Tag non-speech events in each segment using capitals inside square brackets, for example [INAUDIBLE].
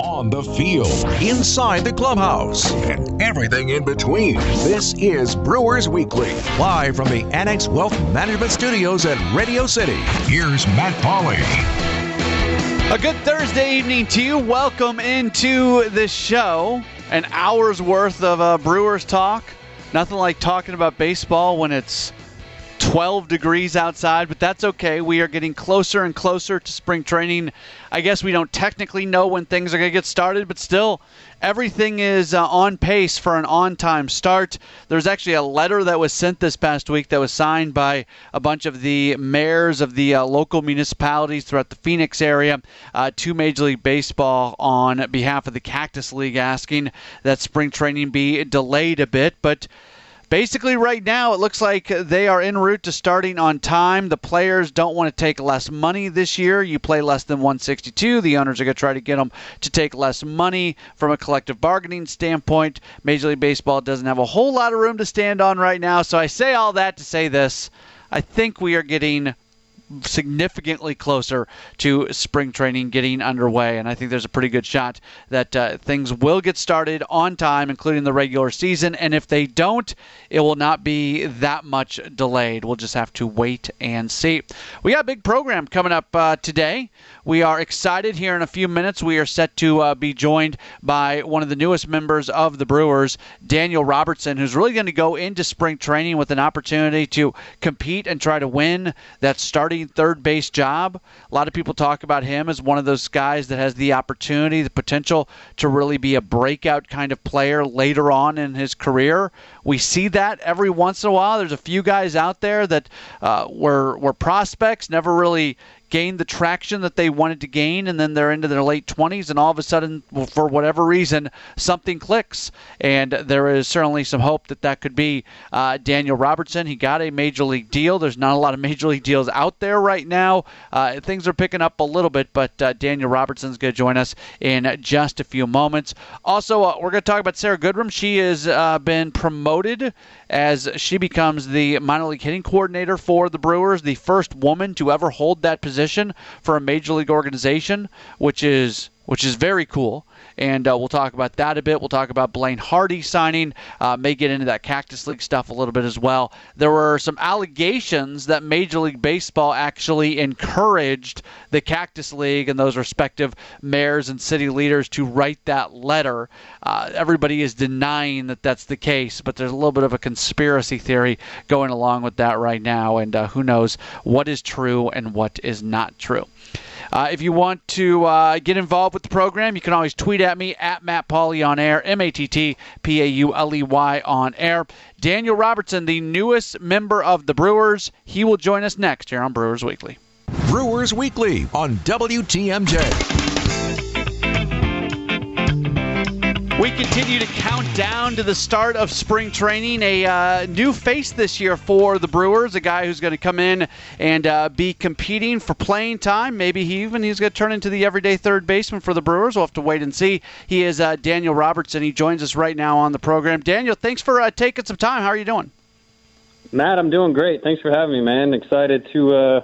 On the field, inside the clubhouse, and everything in between. This is Brewers Weekly, live from the Annex Wealth Management Studios at Radio City. Here's Matt Pauley. A good Thursday evening to you. Welcome into the show. An hour's worth of uh, Brewers talk. Nothing like talking about baseball when it's 12 degrees outside, but that's okay. We are getting closer and closer to spring training. I guess we don't technically know when things are going to get started, but still, everything is uh, on pace for an on time start. There's actually a letter that was sent this past week that was signed by a bunch of the mayors of the uh, local municipalities throughout the Phoenix area uh, to Major League Baseball on behalf of the Cactus League asking that spring training be delayed a bit, but basically right now it looks like they are en route to starting on time. The players don't want to take less money this year. You play less than 162, the owners are going to try to get them to take less money from a collective bargaining standpoint. Major League Baseball doesn't have a whole lot of room to stand on right now, so I say all that to say this. I think we are getting significantly closer to spring training getting underway. And I think there's a pretty good shot that uh, things will get started on time, including the regular season. And if they don't, it will not be that much delayed. We'll just have to wait and see. We got a big program coming up uh, today. We are excited here in a few minutes. We are set to uh, be joined by one of the newest members of the Brewers, Daniel Robertson, who's really going to go into spring training with an opportunity to compete and try to win that starting third base job. A lot of people talk about him as one of those guys that has the opportunity, the potential to really be a breakout kind of player later on in his career. We see that every once in a while. There's a few guys out there that uh, were were prospects, never really gained the traction that they wanted to gain, and then they're into their late 20s, and all of a sudden, for whatever reason, something clicks. And there is certainly some hope that that could be uh, Daniel Robertson. He got a major league deal. There's not a lot of major league deals out there right now. Uh, things are picking up a little bit, but uh, Daniel Robertson's going to join us in just a few moments. Also, uh, we're going to talk about Sarah Goodrum. She has uh, been promoted as she becomes the minor league hitting coordinator for the Brewers, the first woman to ever hold that position for a major league organization, which is which is very cool and uh, we'll talk about that a bit. We'll talk about Blaine Hardy signing. Uh, may get into that Cactus League stuff a little bit as well. There were some allegations that Major League Baseball actually encouraged the Cactus League and those respective mayors and city leaders to write that letter. Uh, everybody is denying that that's the case, but there's a little bit of a conspiracy theory going along with that right now, and uh, who knows what is true and what is not true. Uh, if you want to uh, get involved with the program, you can always tweet at me at Matt Pauley on air, M A T T P A U L E Y on air. Daniel Robertson, the newest member of the Brewers, he will join us next here on Brewers Weekly. Brewers Weekly on WTMJ. We continue to count down to the start of spring training. A uh, new face this year for the Brewers, a guy who's going to come in and uh, be competing for playing time. Maybe he even he's going to turn into the everyday third baseman for the Brewers. We'll have to wait and see. He is uh, Daniel Robertson. He joins us right now on the program. Daniel, thanks for uh, taking some time. How are you doing? Matt, I'm doing great. Thanks for having me, man. Excited to uh,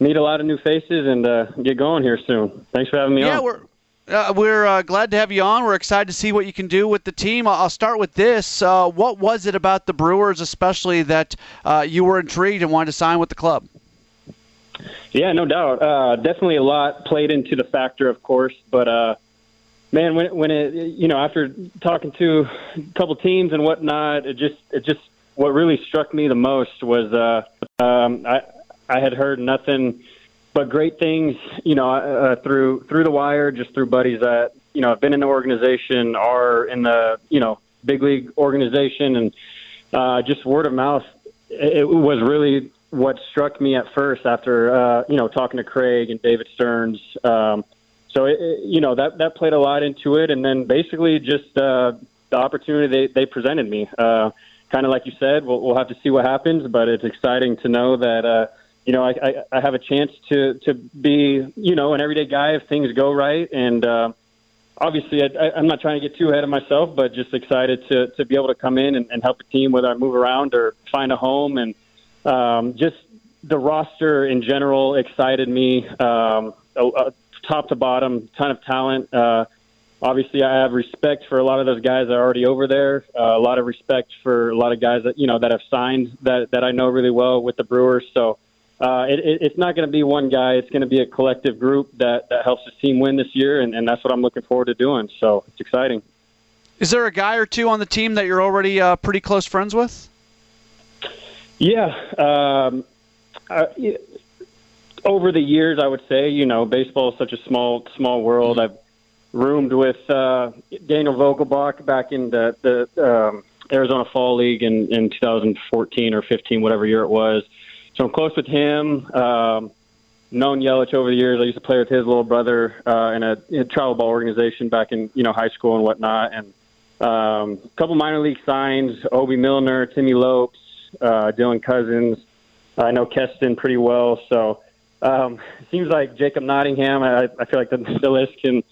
meet a lot of new faces and uh, get going here soon. Thanks for having me yeah, on. Yeah, we're uh, we're uh, glad to have you on. We're excited to see what you can do with the team. I'll start with this. Uh, what was it about the Brewers, especially, that uh, you were intrigued and wanted to sign with the club? Yeah, no doubt. Uh, definitely a lot played into the factor, of course. But uh, man, when when it you know after talking to a couple teams and whatnot, it just it just what really struck me the most was um, I I had heard nothing but great things, you know, uh, through through the wire, just through buddies that you know have been in the organization, are in the you know big league organization, and uh, just word of mouth. It was really what struck me at first after uh, you know talking to Craig and David Stearns. Um, so it, it, you know that that played a lot into it, and then basically just uh, the opportunity they, they presented me. Uh, kind of like you said, we'll, we'll have to see what happens, but it's exciting to know that. Uh, you know, I, I, I have a chance to to be, you know, an everyday guy if things go right. And uh, obviously, I, I'm not trying to get too ahead of myself, but just excited to to be able to come in and, and help a team whether I move around or find a home, and um, just the roster in general excited me. Um, uh, top to bottom, ton of talent. Uh, obviously, I have respect for a lot of those guys that are already over there. Uh, a lot of respect for a lot of guys that you know that have signed that that I know really well with the Brewers. So. Uh, it, it, it's not going to be one guy. It's going to be a collective group that, that helps the team win this year, and, and that's what I'm looking forward to doing. So it's exciting. Is there a guy or two on the team that you're already uh, pretty close friends with? Yeah. Um, I, over the years, I would say, you know, baseball is such a small, small world. I've roomed with uh, Daniel Vogelbach back in the, the um, Arizona Fall League in, in 2014 or 15, whatever year it was. So I'm close with him. Um, known Yelich over the years. I used to play with his little brother uh, in, a, in a travel ball organization back in you know high school and whatnot. And um, a couple minor league signs: Hoby Milner, Timmy Lopes, uh, Dylan Cozens. I know Keston pretty well, so um, it seems like Jacob Nottingham. I, I feel like the, the list can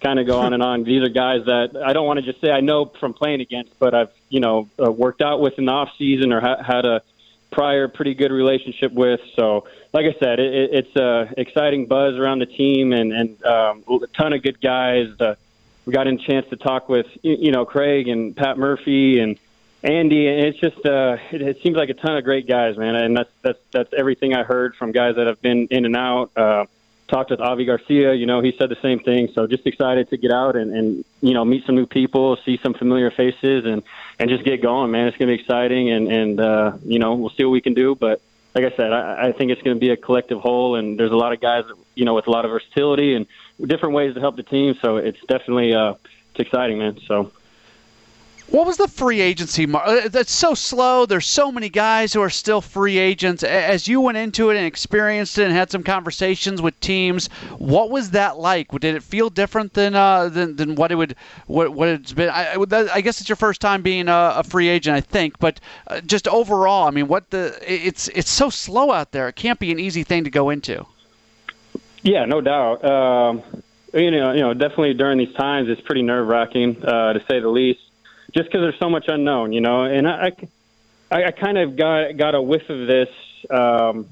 kind of go on and on. These are guys that I don't want to just say I know from playing against, but I've you know uh, worked out with in the off season or ha- had a prior pretty good relationship with. So, like I said, it, it's a exciting buzz around the team and and um, a ton of good guys. The, we got a chance to talk with you know Craig and Pat Murphy and Andy. And it's just uh, it, it seems like a ton of great guys, man. And that's that's that's everything I heard from guys that have been in and out. Uh, talked with Avi Garcia. You know, he said the same thing. So just excited to get out and, and you know meet some new people, see some familiar faces, and and just get going, man. It's gonna be exciting, and and uh, you know we'll see what we can do. But like I said, I, I think it's gonna be a collective whole, and there's a lot of guys you know with a lot of versatility and different ways to help the team. So it's definitely uh, it's exciting, man. So. What was the free agency market? That's so slow. There's so many guys who are still free agents. As you went into it and experienced it and had some conversations with teams, what was that like? Did it feel different than uh, than, than what it would what, what it's been? I, I guess it's your first time being a, a free agent, I think. But uh, just overall, I mean, what the it's it's so slow out there. It can't be an easy thing to go into. Yeah, no doubt. Um, you know, you know, definitely during these times, it's pretty nerve wracking uh, to say the least just because there's so much unknown, you know. And I, I, I kind of got got a whiff of this um,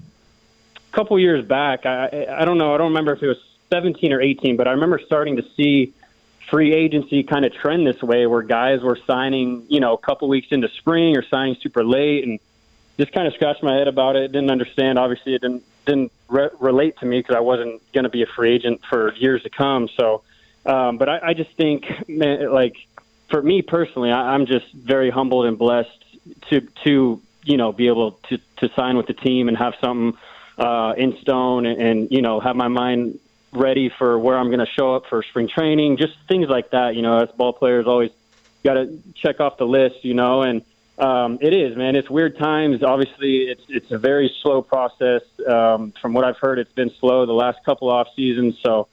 a couple years back. I, I don't know. I don't remember if it was 17 or 18, but I remember starting to see free agency kind of trend this way, where guys were signing, you know, a couple weeks into spring or signing super late, and just kind of scratched my head about it. Didn't understand. Obviously, it didn't didn't re- relate to me because I wasn't going to be a free agent for years to come. So, um, but I, I just think, man, like for me personally, I, I'm just very humbled and blessed to to you know be able to to sign with the team and have something uh, in stone and, and you know have my mind ready for where I'm going to show up for spring training, just things like that. You know, as ball players, always got to check off the list. You know, and um, it is, man. It's weird times. Obviously, it's it's a very slow process. Um, from what I've heard, it's been slow the last couple off seasons. So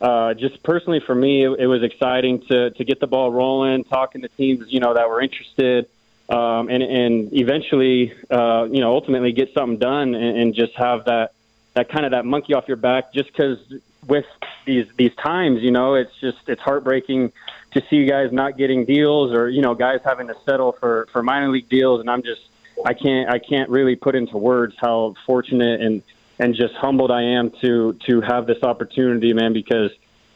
uh, just personally for me, it, it was exciting to to get the ball rolling, talking to teams you know that were interested, um, and and eventually uh, you know ultimately get something done and, and just have that that kind of that monkey off your back. Just because with these these times, you know, it's just it's heartbreaking to see you guys not getting deals or you know guys having to settle for for minor league deals, and I'm just I can't I can't really put into words how fortunate and and just humbled I am to to have this opportunity, man. Because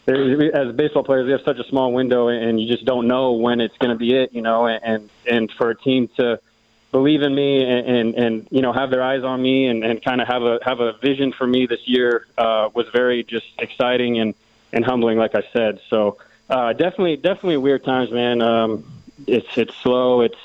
there, as baseball players, we have such a small window, and you just don't know when it's going to be it, you know. And and for a team to believe in me and, and and you know have their eyes on me and and kind of have a have a vision for me this year uh, was very just exciting and and humbling, like I said. So uh, definitely definitely weird times, man. Um, it's it's slow. It's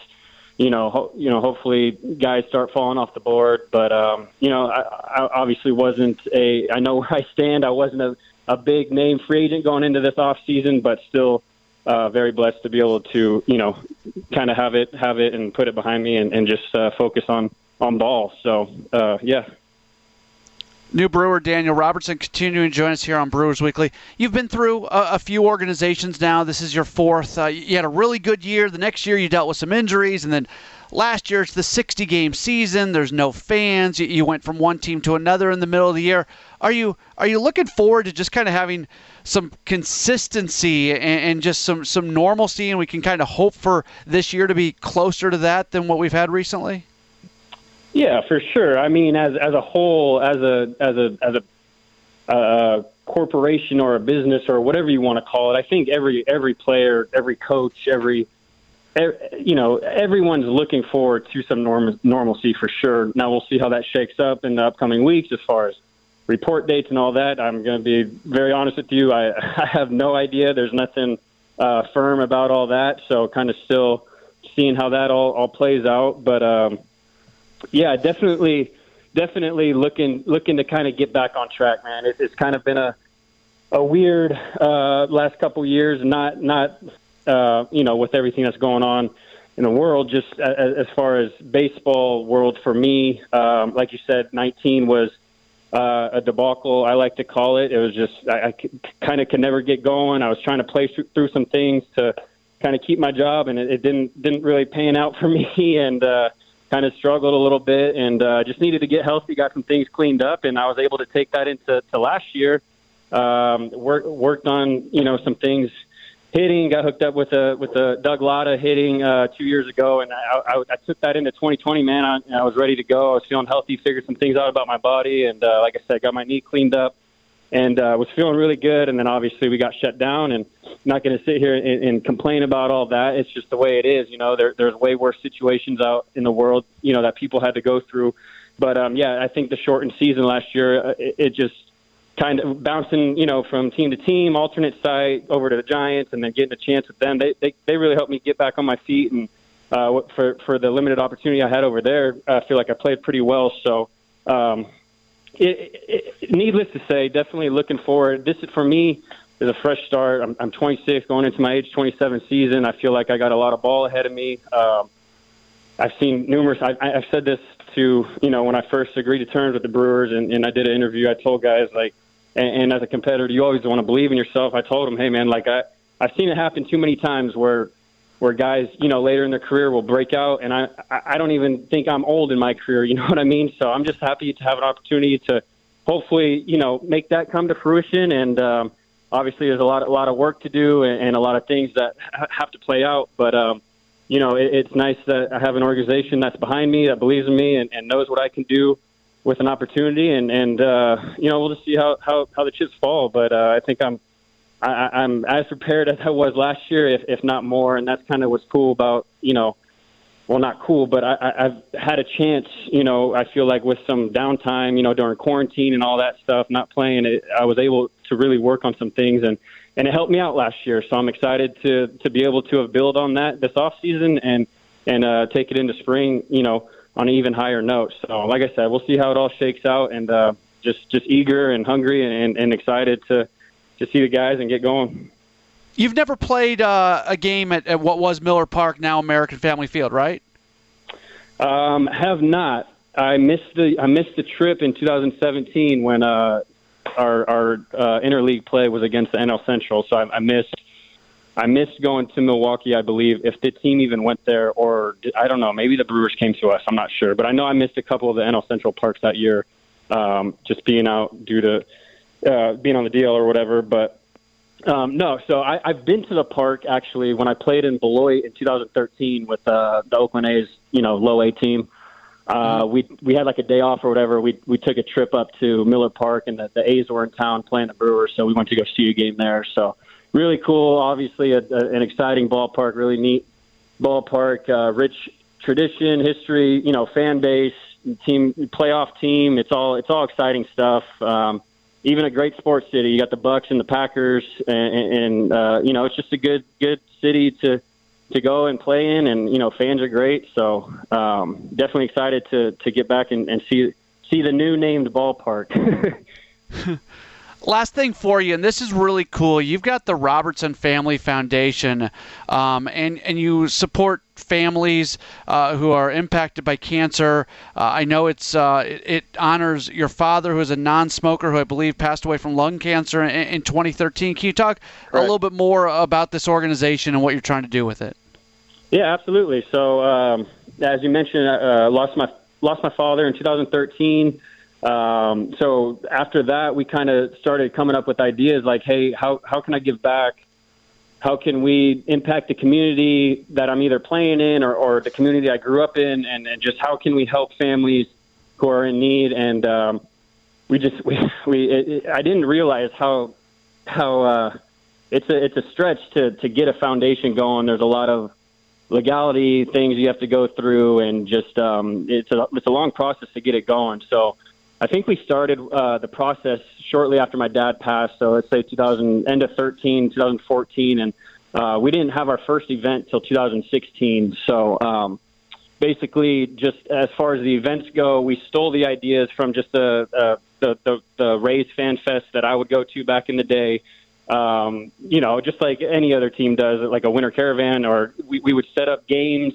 you know, ho- you know, hopefully guys start falling off the board. But um, you know, I, I obviously wasn't a. I know where I stand. I wasn't a, a big name free agent going into this off season, but still uh, very blessed to be able to, you know, kind of have it, have it, and put it behind me, and, and just uh, focus on on ball. So uh, yeah, New brewer Daniel Robertson continuing to join us here on Brewers Weekly. You've been through a, a few organizations now. This is your fourth. Uh, you had a really good year. The next year you dealt with some injuries, and then last year it's the 60 game season. There's no fans. You, you went from one team to another in the middle of the year. Are you are you looking forward to just kind of having some consistency and, and just some some normalcy, and we can kind of hope for this year to be closer to that than what we've had recently? Yeah, for sure. I mean, as as a whole, as a as a as a uh, corporation or a business or whatever you want to call it. I think every every player, every coach, every you know, everyone's looking forward to some norm- normalcy for sure. Now we'll see how that shakes up in the upcoming weeks as far as report dates and all that. I'm going to be very honest with you. I, [LAUGHS] I have no idea. There's nothing uh, firm about all that, so kind of still seeing how that all, all plays out. But um, yeah, definitely, definitely looking looking to kind of get back on track, man. It, it's kind of been a a weird uh, last couple years. Not not uh, you know with everything that's going on in the world. Just as, as far as baseball world for me, um, like you said, 19 was uh, a debacle. I like to call it. It was just I, I kind of could never get going. I was trying to play through some things to kind of keep my job, and it, it didn't didn't really pan out for [LAUGHS] me, and uh, kind of struggled a little bit, and uh, just needed to get healthy. Got some things cleaned up, and I was able to take that into to last year. Um, work, worked on you know some things hitting. Got hooked up with a with a Doug Latta hitting uh, two years ago, and I, I, I took that into 2020. Man, I, I was ready to go. I was feeling healthy. Figured some things out about my body, and uh, like I said, got my knee cleaned up, and uh, was feeling really good. And then obviously we got shut down, and I'm not going to sit here and, and complain about all that. It's just the way it is. You know, there, there's way worse situations out in the world. You know that people had to go through. But um, yeah, I think the shortened season last year, uh, it, it just kind of bouncing, you know, from team to team, alternate site over to the Giants, and then getting a chance with them. They they they really helped me get back on my feet, and uh, for for the limited opportunity I had over there, I feel like I played pretty well. So, um, it, it, needless to say, definitely looking forward. This is for me is a fresh start. I'm, I'm 26, going into my age 27 season. I feel like I got a lot of ball ahead of me. Um, I've seen numerous. I, I've said this to you know when I first agreed to terms with the Brewers, and, and I did an interview. I told guys like and, and as a competitor, you always want to believe in yourself. I told him, hey man, like I I've seen it happen too many times where where guys, you know, later in their career will break out, and I I don't even think I'm old in my career. [LAUGHS] You know what I mean? So I'm just happy to have an opportunity to hopefully, you know, make that come to fruition. And um, obviously, there's a lot a lot of work to do and, and a lot of things that have to play out. But um, you know, it, it's nice that I have an organization that's behind me, that believes in me, and, and knows what I can do with an opportunity, and and uh, you know we'll just see how how, how the chips fall. But uh, I think I'm I, I'm as prepared as I was last year, if if not more, and that's kind of what's cool about you know. Well, not cool, but I, I've had a chance. You know, I feel like with some downtime, you know, during quarantine and all that stuff, not playing, it, I was able to really work on some things, and and it helped me out last year. So I'm excited to to be able to build on that this off season and and uh, take it into spring. You know, on an even higher note. So, like I said, we'll see how it all shakes out, and uh, just just eager and hungry and, and excited to to see the guys and get going. You've never played uh, a game at, at, what was Miller Park, now American Family Field, right? Um, have not. I missed the I missed the trip in 2017 when uh, our our uh, interleague play was against the NL Central, so I, I missed I missed going to Milwaukee, I believe, if the team even went there, or I don't know, maybe the Brewers came to us. I'm not sure, but I know I missed a couple of the NL Central parks that year, um, just being out due to uh, being on the DL or whatever. But um, no, so I, I've been to the park actually when I played in Beloit in 2013 with uh, the Oakland A's, you know, low A team. Uh, mm-hmm. we we had like a day off or whatever. We we took a trip up to Miller Park, and the, the A's were in town playing the Brewers, so we went to go see a game there. So really cool. Obviously, a, a, an exciting ballpark, really neat ballpark, uh, rich tradition, history, you know, fan base, team, playoff team. It's all it's all exciting stuff. Um, even a great sports city. You got the Bucks and the Packers, and, and uh, you know, it's just a good good city to to go and play in, and you know, fans are great. So um, definitely excited to to get back and, and see see the new named ballpark. [LAUGHS] last thing for you, and this is really cool. You've got the Robertson Family Foundation, um, and and you support families uh, who are impacted by cancer. Uh, I know it's uh, it, it, honors your father, who is a non-smoker, who I believe passed away from lung cancer in, in 2013. Can you talk a little bit more about this organization and what you're trying to do with it? Yeah, absolutely. So, um, as you mentioned, I uh, lost my lost my father in 2013. Um, so after that, we kind of started coming up with ideas like, hey, how, how can I give back? How can we impact the community that I'm either playing in or, or the community I grew up in? And, and just how can we help families who are in need? And um, we just [LAUGHS] we we it, it, I didn't realize how how uh, it's a it's a stretch to to get a foundation going. There's a lot of legality things you have to go through, and just um, it's a it's a long process to get it going. So I think we started uh, the process shortly after my dad passed. So let's say 2000 end of 13, 2014, and uh, we didn't have our first event till 2016. So um, basically, just as far as the events go, we stole the ideas from just the uh, the, the the Rays Fan Fest that I would go to back in the day. Um, you know, just like any other team does, like a winter caravan, or we, we would set up games.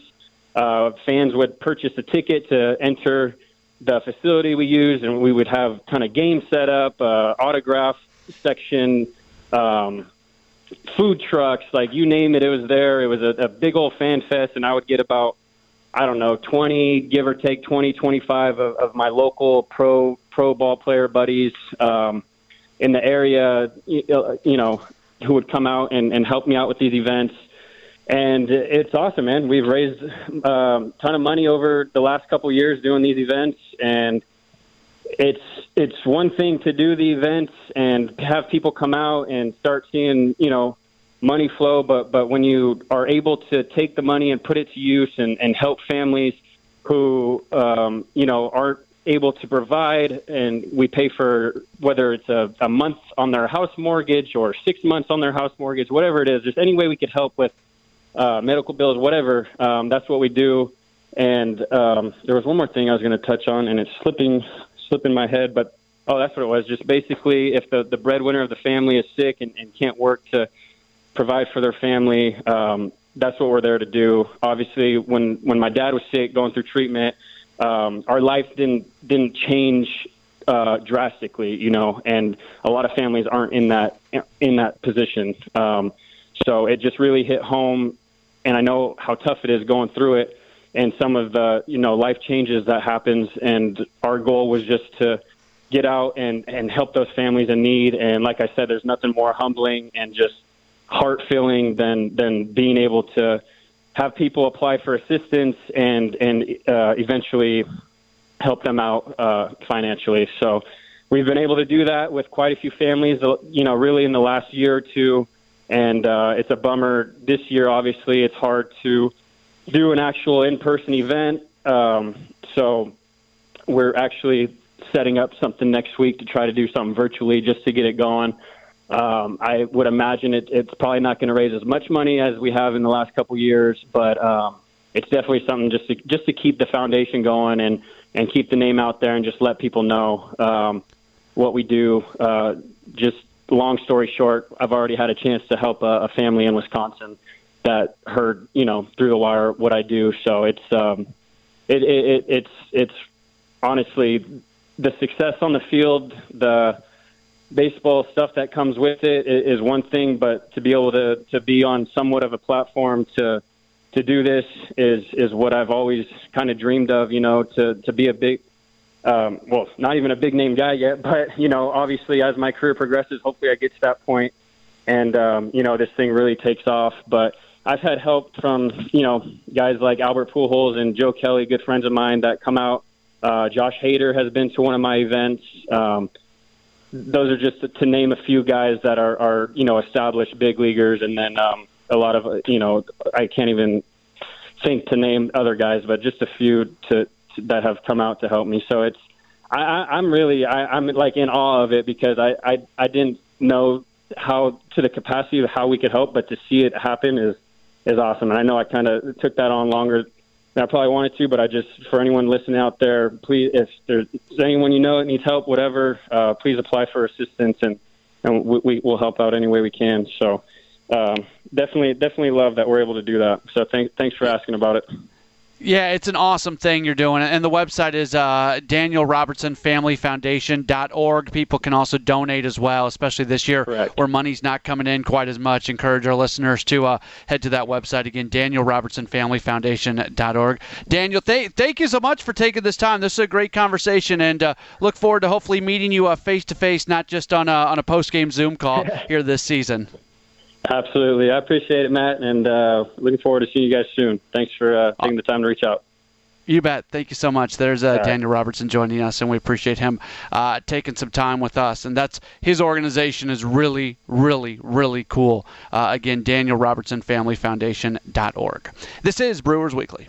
Uh, fans would purchase a ticket to enter the facility we use, and we would have kind of game set up, uh, autograph section, um, food trucks, like you name it, it was there. It was a, a big old fan fest, and I would get about I don't know, 20, give or take 20, 25 of, of my local pro pro ball player buddies um, in the area, you know, who would come out and, and help me out with these events. And it's awesome, man. We've raised a um, ton of money over the last couple years doing these events, and it's it's one thing to do the events and have people come out and start seeing, you know, money flow, but but when you are able to take the money and put it to use and, and help families who um, you know aren't able to provide, and we pay for whether it's a, a month on their house mortgage or six months on their house mortgage, whatever it is. Just any way we could help with uh, medical bills, whatever. Um, that's what we do. And um, there was one more thing I was going to touch on, and it's slipping slipping my head, but oh, that's what it was. Just basically, if the the breadwinner of the family is sick and, and can't work to provide for their family. Um, that's what we're there to do. Obviously, when when my dad was sick, going through treatment, um, our life didn't didn't change uh, drastically, you know, and a lot of families aren't in that in that position. Um, so it just really hit home, and I know how tough it is going through it, and some of the you know life changes that happens. And our goal was just to get out and and help those families in need. And like I said, there's nothing more humbling and just heart filling than than being able to have people apply for assistance and and uh, eventually help them out uh, financially. So we've been able to do that with quite a few families. You know, really in the last year or two, and uh, it's a bummer this year. Obviously, it's hard to do an actual in-person event. Um, so we're actually setting up something next week to try to do something virtually just to get it going. Um, I would imagine it, it's probably not going to raise as much money as we have in the last couple years, but um, it's definitely something just to just to keep the foundation going and and keep the name out there and just let people know um, what we do. Uh, just long story short, I've already had a chance to help a, a family in Wisconsin that heard you know through the wire what I do. So it's um, it, it, it it's it's honestly the success on the field the baseball stuff that comes with it is one thing, but to be able to to be on somewhat of a platform to to do this is is what I've always kind of dreamed of. You know, to to be a big, um, well, not even a big name guy yet, [LAUGHS] but you know, obviously as my career progresses, hopefully I get to that point, and um, you know, this thing really takes off. But I've had help from you know guys like Albert Pujols and Joe Kelly, good friends of mine that come out. Uh, Josh Hader has been to one of my events. Um, those are just to, to name a few guys that are, are you know established big leaguers, and then um, a lot of you know I can't even think to name other guys, but just a few to that have come out to help me. So it's I, I, I'm really I, I'm like in awe of it because I, I I didn't know how to the capacity of how we could help, but to see it happen is is awesome. And I know I kind of took that on longer than I probably wanted to, but I just for anyone listening out there, please, if there's anyone you know that needs help, whatever, uh, please apply for assistance, and and we, we will help out any way we can. So um, definitely, definitely love that we're able to do that. So thank, thanks for asking about it. Yeah, it's an awesome thing you're doing. And the website is uh, danielrobertsonfamilyfoundation.org. People can also donate as well, especially this year Correct. where money's not coming in quite as much. Encourage our listeners to uh, head to that website again, danielrobertsonfamilyfoundation.org. Daniel, th- thank you so much for taking this time. This is a great conversation, and uh, look forward to hopefully meeting you face to face, not just on a, on a post game Zoom call [LAUGHS] here this season. Absolutely. I appreciate it, Matt, and uh, looking forward to seeing you guys soon. Thanks for uh, taking the time to reach out. You bet. Thank you so much. There's uh, Daniel Robertson joining us, and we appreciate him uh, taking some time with us. And that's his organization is really, really, really cool. Uh, again, Daniel Robertson Family Foundation.org. This is Brewers Weekly.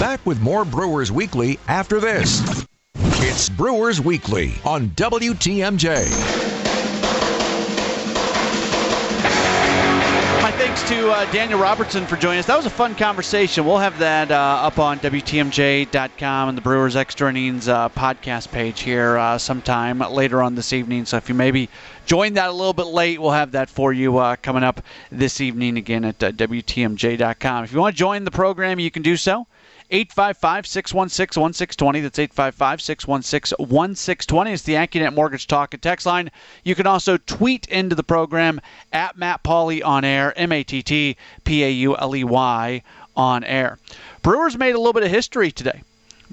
Back with more Brewers Weekly after this. It's Brewers Weekly on WTMJ. Thanks to uh, Daniel Robertson for joining us. That was a fun conversation. We'll have that uh, up on WTMJ.com and the Brewers Extra Innings uh, podcast page here uh, sometime later on this evening. So if you maybe joined that a little bit late, we'll have that for you uh, coming up this evening again at uh, WTMJ.com. If you want to join the program, you can do so. 855 616 1620. That's 855 616 1620. It's the AccuNet Mortgage Talk and Text line. You can also tweet into the program at Matt Pauley on air, M A T T P A U L E Y on air. Brewers made a little bit of history today.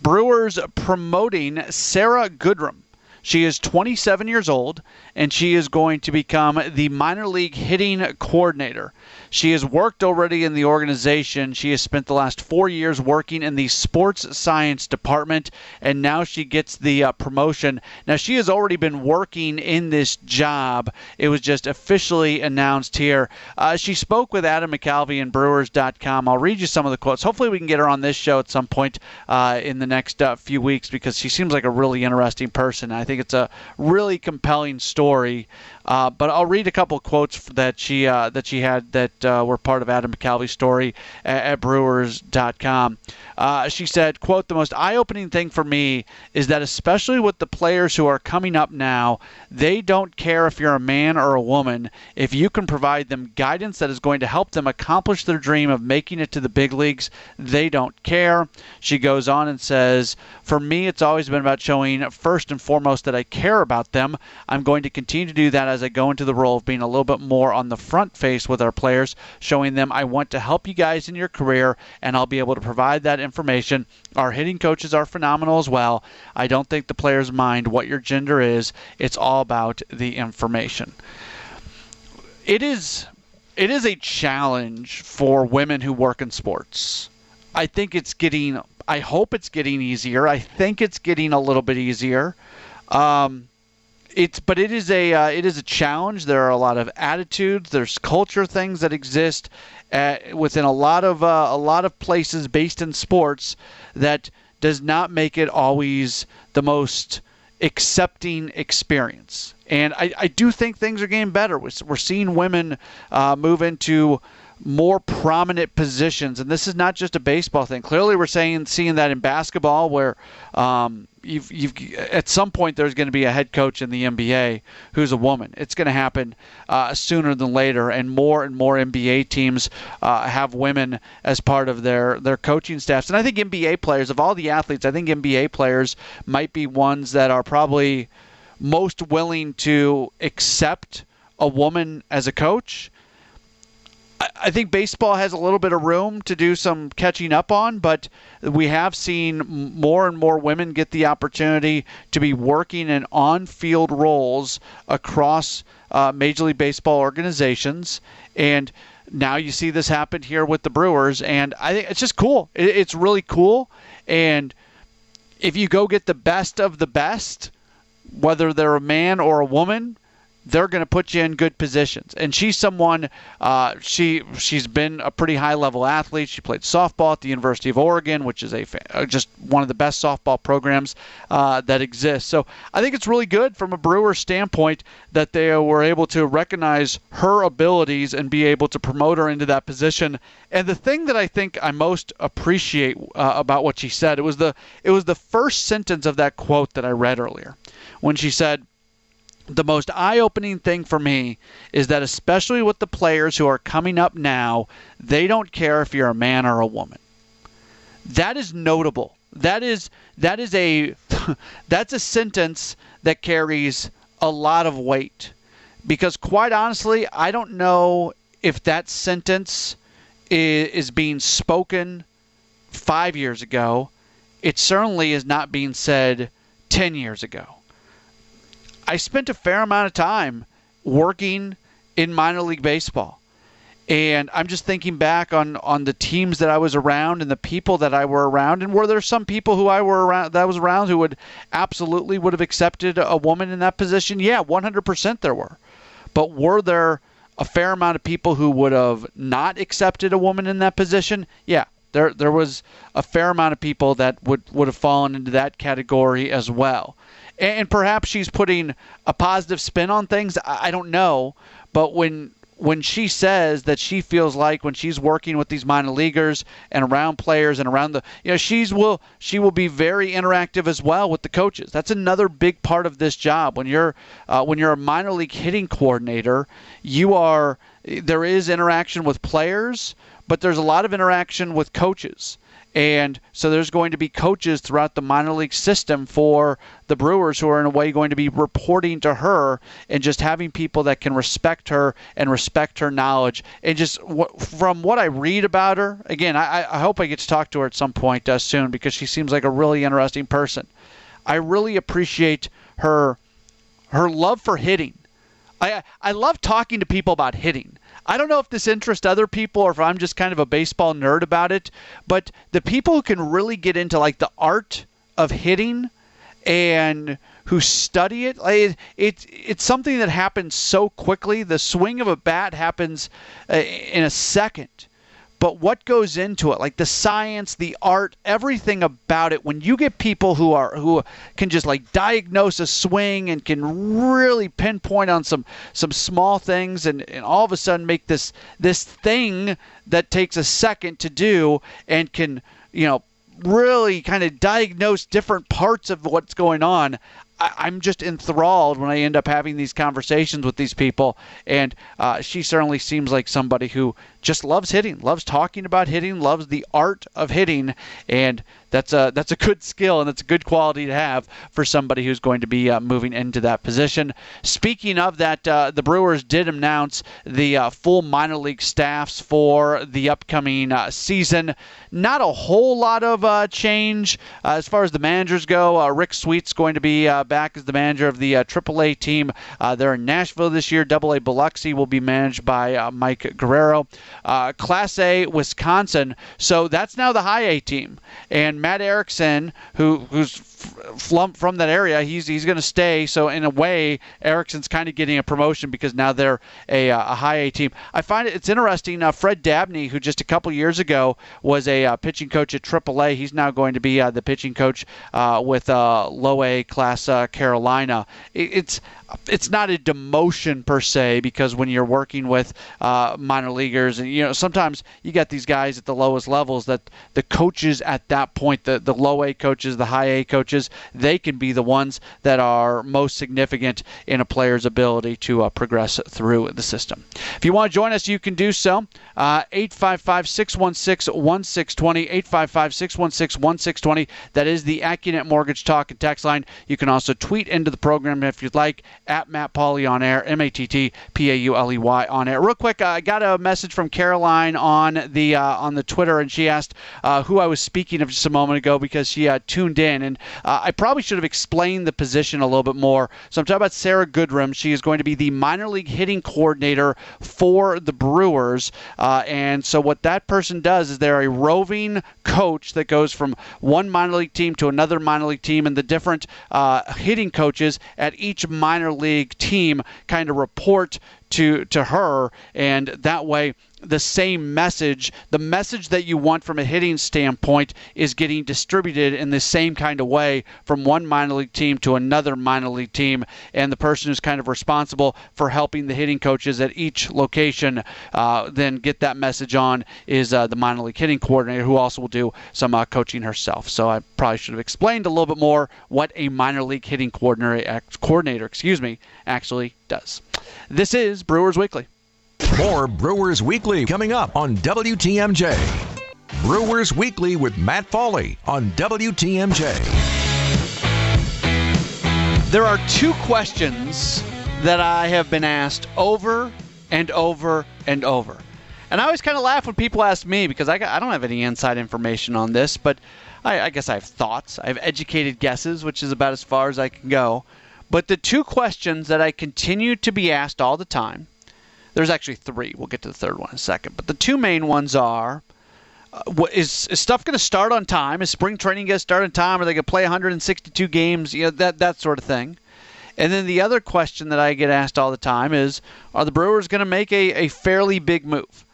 Brewers promoting Sarah Goodrum. She is 27 years old, and she is going to become the minor league hitting coordinator. She has worked already in the organization. She has spent the last four years working in the sports science department, and now she gets the uh, promotion. Now, she has already been working in this job. It was just officially announced here. Uh, she spoke with Adam McCalvy in Brewers.com. I'll read you some of the quotes. Hopefully, we can get her on this show at some point uh, in the next uh, few weeks because she seems like a really interesting person. I think it's a really compelling story. Uh, but I'll read a couple quotes that she uh, that she had that uh, were part of Adam McCalvy's story at, at Brewers.com. Uh, she said, "quote The most eye-opening thing for me is that, especially with the players who are coming up now, they don't care if you're a man or a woman. If you can provide them guidance that is going to help them accomplish their dream of making it to the big leagues, they don't care." She goes on and says, "For me, it's always been about showing first and foremost that I care about them. I'm going to continue to do that." As I go into the role of being a little bit more on the front face with our players, showing them I want to help you guys in your career and I'll be able to provide that information. Our hitting coaches are phenomenal as well. I don't think the players mind what your gender is, it's all about the information. It is it is a challenge for women who work in sports. I think it's getting I hope it's getting easier. I think it's getting a little bit easier. Um, it's but it is a uh, it is a challenge. There are a lot of attitudes. There's culture things that exist at, within a lot of uh, a lot of places based in sports that does not make it always the most accepting experience. And I, I do think things are getting better. We're seeing women uh, move into more prominent positions, and this is not just a baseball thing. Clearly, we're saying seeing that in basketball, where um, you've, you've at some point there's going to be a head coach in the NBA who's a woman. It's going to happen uh, sooner than later, and more and more NBA teams uh, have women as part of their their coaching staffs. And I think NBA players, of all the athletes, I think NBA players might be ones that are probably most willing to accept a woman as a coach I think baseball has a little bit of room to do some catching up on, but we have seen more and more women get the opportunity to be working in on field roles across uh, Major League Baseball organizations. And now you see this happen here with the Brewers. And I think it's just cool. It's really cool. And if you go get the best of the best, whether they're a man or a woman, they're going to put you in good positions. And she's someone uh, she she's been a pretty high level athlete. She played softball at the University of Oregon, which is a uh, just one of the best softball programs uh, that exists. So I think it's really good from a Brewer standpoint that they were able to recognize her abilities and be able to promote her into that position. And the thing that I think I most appreciate uh, about what she said it was the it was the first sentence of that quote that I read earlier when she said the most eye opening thing for me is that, especially with the players who are coming up now, they don't care if you're a man or a woman. That is notable. That is that is a [LAUGHS] that's a sentence that carries a lot of weight because quite honestly, I don't know if that sentence is, is being spoken 5 years ago. It certainly is not being said 10 years ago. I spent a fair amount of time working in minor league baseball. And I'm just thinking back on on the teams that I was around and the people that I were around, and were there some people who I were around that I was around who would absolutely would have accepted a woman in that position? Yeah, 100% there were. But were there a fair amount of people who would have not accepted a woman in that position? Yeah, there there was a fair amount of people that would would have fallen into that category as well. And perhaps she's putting a positive spin on things. I don't know, but when when she says that she feels like when she's working with these minor leaguers and around players and around the you know she's will she will be very interactive as well with the coaches. That's another big part of this job. When you're uh, when you're a minor league hitting coordinator you are there is interaction with players but there's a lot of interaction with coaches and so there's going to be coaches throughout the minor league system for the Brewers who are, in a way, going to be reporting to her and just having people that can respect her and respect her knowledge. And just from what I read about her, again, I, I hope I get to talk to her at some point uh, soon because she seems like a really interesting person. I really appreciate her her love for hitting. I I love talking to people about hitting. I don't know if this interests other people or if I'm just kind of a baseball nerd about it, but the people who can really get into like the art of hitting and who study it, it, it it's something that happens so quickly. The swing of a bat happens uh, in a second but what goes into it? Like the science the art everything about it. When you get people who are who can just like diagnose a swing and can really pinpoint on some some small things and, and all of a sudden make this this thing that takes a second to do and can you know really kind of diagnose different parts of what's going on I, am just enthralled when I end up having these conversations with these people. And uh, she certainly seems like somebody who just loves hitting, loves talking about hitting, loves the art of hitting, and that's a that's a good skill and that's a good quality to have for somebody who's going to be uh, moving into that position. Speaking of that, uh, the Brewers did announce the uh, full minor league staffs for the upcoming uh, season. Not a whole lot of uh, change uh, as far as the managers go. Rick Sweet's going to be back as the manager of the AAA team. they're in Nashville this year. AA Biloxi will be managed by Mike Guerrero. Class A Wisconsin. So that's now the high A team and Matt Erickson, who who's from from that area, he's he's going to stay. So in a way, Erickson's kind of getting a promotion because now they're a, uh, a high A team. I find it, it's interesting. Uh, Fred Dabney, who just a couple years ago was a uh, pitching coach at AAA, he's now going to be uh, the pitching coach uh, with uh, low A class Carolina. It, it's it's not a demotion per se because when you're working with minor leaguers and you know sometimes you got these guys at the lowest levels that the coaches at that point the, the low a coaches the high a coaches they can be the ones that are most significant in a player's ability to uh, progress through the system. If you want to join us you can do so uh, 855 616 1620 855 616 1620 that is the AccuNet Mortgage Talk and Text line. You can also tweet into the program if you'd like at Matt Pauley on air, M A T T P A U L E Y on air. Real quick, I got a message from Caroline on the uh, on the Twitter, and she asked uh, who I was speaking of just a moment ago because she uh, tuned in, and uh, I probably should have explained the position a little bit more. So I'm talking about Sarah Goodrum. She is going to be the minor league hitting coordinator for the Brewers, uh, and so what that person does is they're a roving coach that goes from one minor league team to another minor league team, and the different hitting coaches at each minor league team kind of report to to her and that way the same message. The message that you want from a hitting standpoint is getting distributed in the same kind of way from one minor league team to another minor league team. And the person who's kind of responsible for helping the hitting coaches at each location uh, then get that message on is uh, the minor league hitting coordinator who also will do some uh, coaching herself. So i probably should have explained a little bit more what a minor league hitting coordinator coordinator excuse me actually does. This is Brewers Weekly. More Brewers Weekly coming up on WTMJ. Brewers Weekly with Matt Pauley on WTMJ. There are two questions that I have been asked over and over and over. And I always kind of laugh when people ask me because I, I don't have any inside information on this, but I, I guess I have thoughts. I have educated guesses, which is about as far as I can go. But the two questions that I continue to be asked all the time There's actually three. We'll get to the third one in a second. But the two main ones are uh, what, is, is stuff going to start on time? Is spring training going to start on time? Are they going to play 162 games? You know, that, that sort of thing. And then the other question that I get asked all the time is Are the Brewers going to make a, a fairly big move?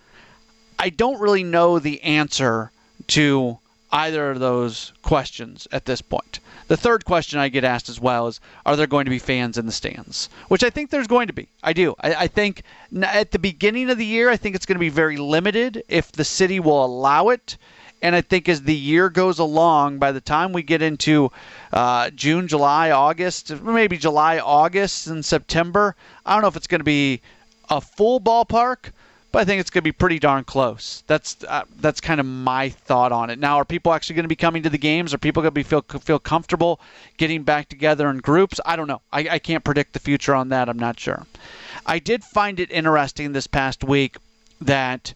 I don't really know the answer to either of those questions at this point. The third question I get asked as well is Are there going to be fans in the stands? Which I think there's going to be. I do. I, I think at the beginning of the year, I think it's going to be very limited if the city will allow it. And I think as the year goes along, by the time we get into uh, June, July, August, maybe July, August, and September, I don't know if it's going to be a full ballpark, but I think it's going to be pretty darn close. That's uh, that's kind of my thought on it. Now, are people actually going to be coming to the games? Are people going to be feel feel comfortable getting back together in groups? I don't know. I, I can't predict the future on that. I'm not sure. I did find it interesting this past week that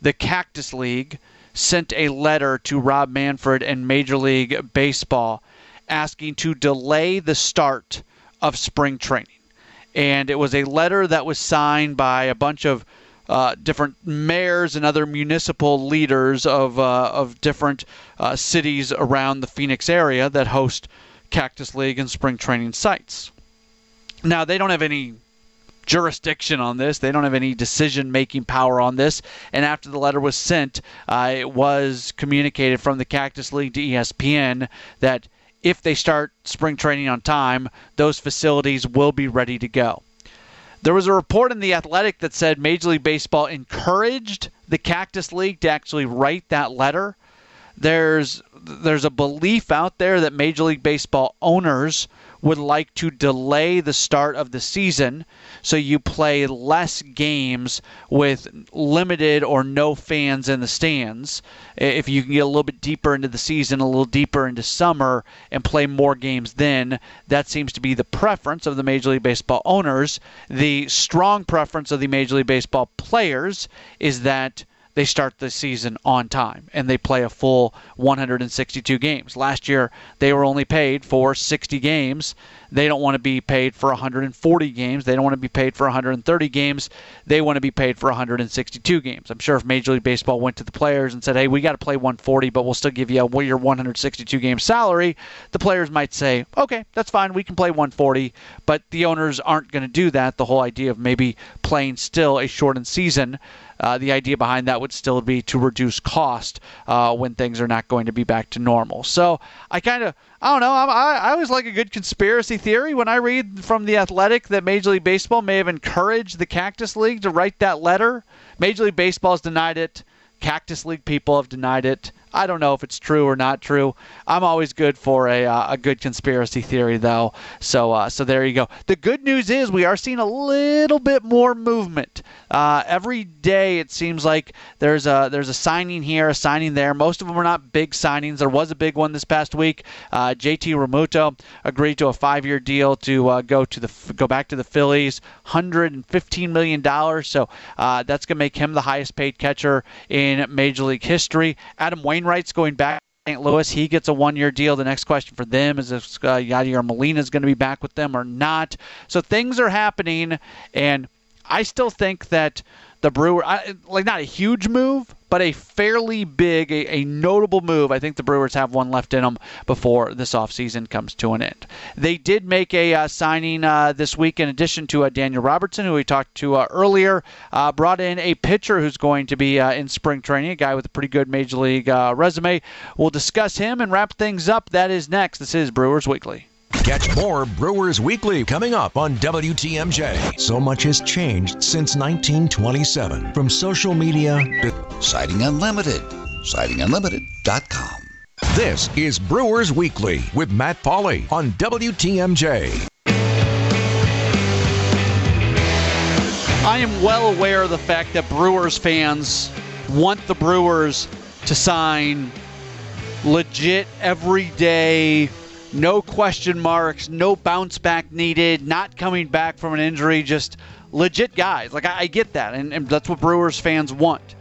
the Cactus League sent a letter to Rob Manfred and Major League Baseball asking to delay the start of spring training. And it was a letter that was signed by a bunch of uh, different mayors and other municipal leaders of, uh, of different uh, cities around the Phoenix area that host Cactus League and spring training sites. Now, they don't have any jurisdiction on this. They don't have any decision making power on this. And after the letter was sent, uh, it was communicated from the Cactus League to ESPN that if they start spring training on time, those facilities will be ready to go. There was a report in The Athletic that said Major League Baseball encouraged the Cactus League to actually write that letter. There's there's a belief out there that Major League Baseball owners would like to delay the start of the season so you play less games with limited or no fans in the stands. If you can get a little bit deeper into the season, a little deeper into summer, and play more games then, that seems to be the preference of the Major League Baseball owners. The strong preference of the Major League Baseball players is that they start the season on time and they play a full 162 games. Last year, they were only paid for 60 games. They don't want to be paid for 140 games. They don't want to be paid for 130 games. They want to be paid for 162 games. I'm sure if Major League Baseball went to the players and said, "Hey, we got to play 140, but we'll still give you a, your 162 game salary," the players might say, "Okay, that's fine. We can play 140." But the owners aren't going to do that. The whole idea of maybe playing still a shortened season uh, the idea behind that would still be to reduce cost uh, when things are not going to be back to normal. So I kind of, I don't know, I, I always like a good conspiracy theory when I read from The Athletic that Major League Baseball may have encouraged the Cactus League to write that letter. Major League Baseball has denied it. Cactus League people have denied it. I don't know if it's true or not true. I'm always good for a, uh, a good conspiracy theory, though. So uh, so there you go. The good news is we are seeing a little bit more movement. Uh, every day it seems like there's a there's a signing here, a signing there. Most of them are not big signings. There was a big one this past week. Uh, JT Realmuto agreed to a five-year deal to uh, go to the go back to the Phillies, 115 million dollars. So uh, that's gonna make him the highest-paid catcher in Major League history. Adam Wainwright Wainwright's going back St. Louis. He gets a one-year deal. The next question for them is if uh, Yadier Molina is going to be back with them or not. So things are happening, and I still think that the Brewer, like not a huge move, but a fairly big, a, a, notable move. I think the Brewers have one left in them before this offseason comes to an end. They did make a uh, signing uh, this week in addition to uh, Daniel Robertson, who we talked to uh, earlier, uh, brought in a pitcher who's going to be uh, in spring training, a guy with a pretty good major league resume. We'll discuss him and wrap things up. That is next. This is Brewers Weekly. Catch more Brewers Weekly coming up on WTMJ. So much has changed since 1927. From social media to Siding Unlimited. SidingUnlimited.com. This is Brewers Weekly with Matt Pauley on WTMJ. I am well aware of the fact that Brewers fans want the Brewers to sign legit everyday no question marks, no bounce back needed, not coming back from an injury, just legit guys. Like, I, I get that, and, and that's what Brewers fans want.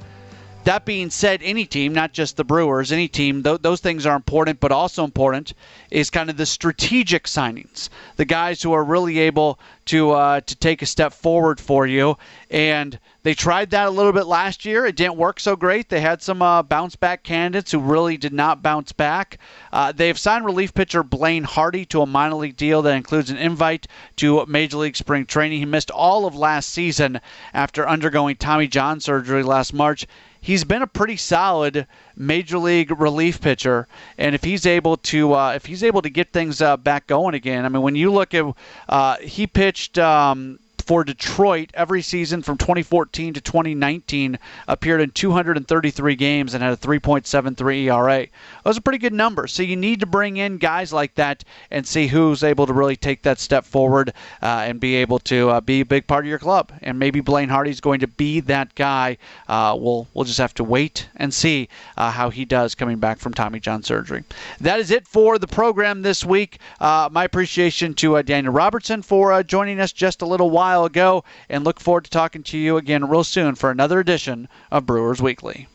That being said, any team, not just the Brewers, any team, th- those things are important, but also important is kind of the strategic signings, the guys who are really able to uh, to take a step forward for you. And they tried that a little bit last year. It didn't work so great. They had some uh, bounce back candidates who really did not bounce back. Uh, they've signed relief pitcher Blaine Hardy to a minor league deal that includes an invite to Major League Spring Training. He missed all of last season after undergoing Tommy John surgery last March he's been a pretty solid major league relief pitcher, and if he's able to uh, if he's able to get things uh, back going again, I mean, when you look at uh, he pitched. Um, for Detroit every season from 2014 to 2019 appeared in 233 games and had a 3.73 ERA. Those are pretty good numbers. So you need to bring in guys like that and see who's able to really take that step forward uh, and be able to uh, be a big part of your club. And maybe Blaine Hardy's going to be that guy. Uh, we'll we'll just have to wait and see uh, how he does coming back from Tommy John surgery. That is it for the program this week. Uh, my appreciation to uh, Daniel Robertson for joining us just a little while while ago, and look forward to talking to you again real soon for another edition of Brewers Weekly.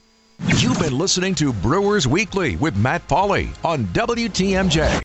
You've been listening to Brewers Weekly with Matt Pauley on WTMJ.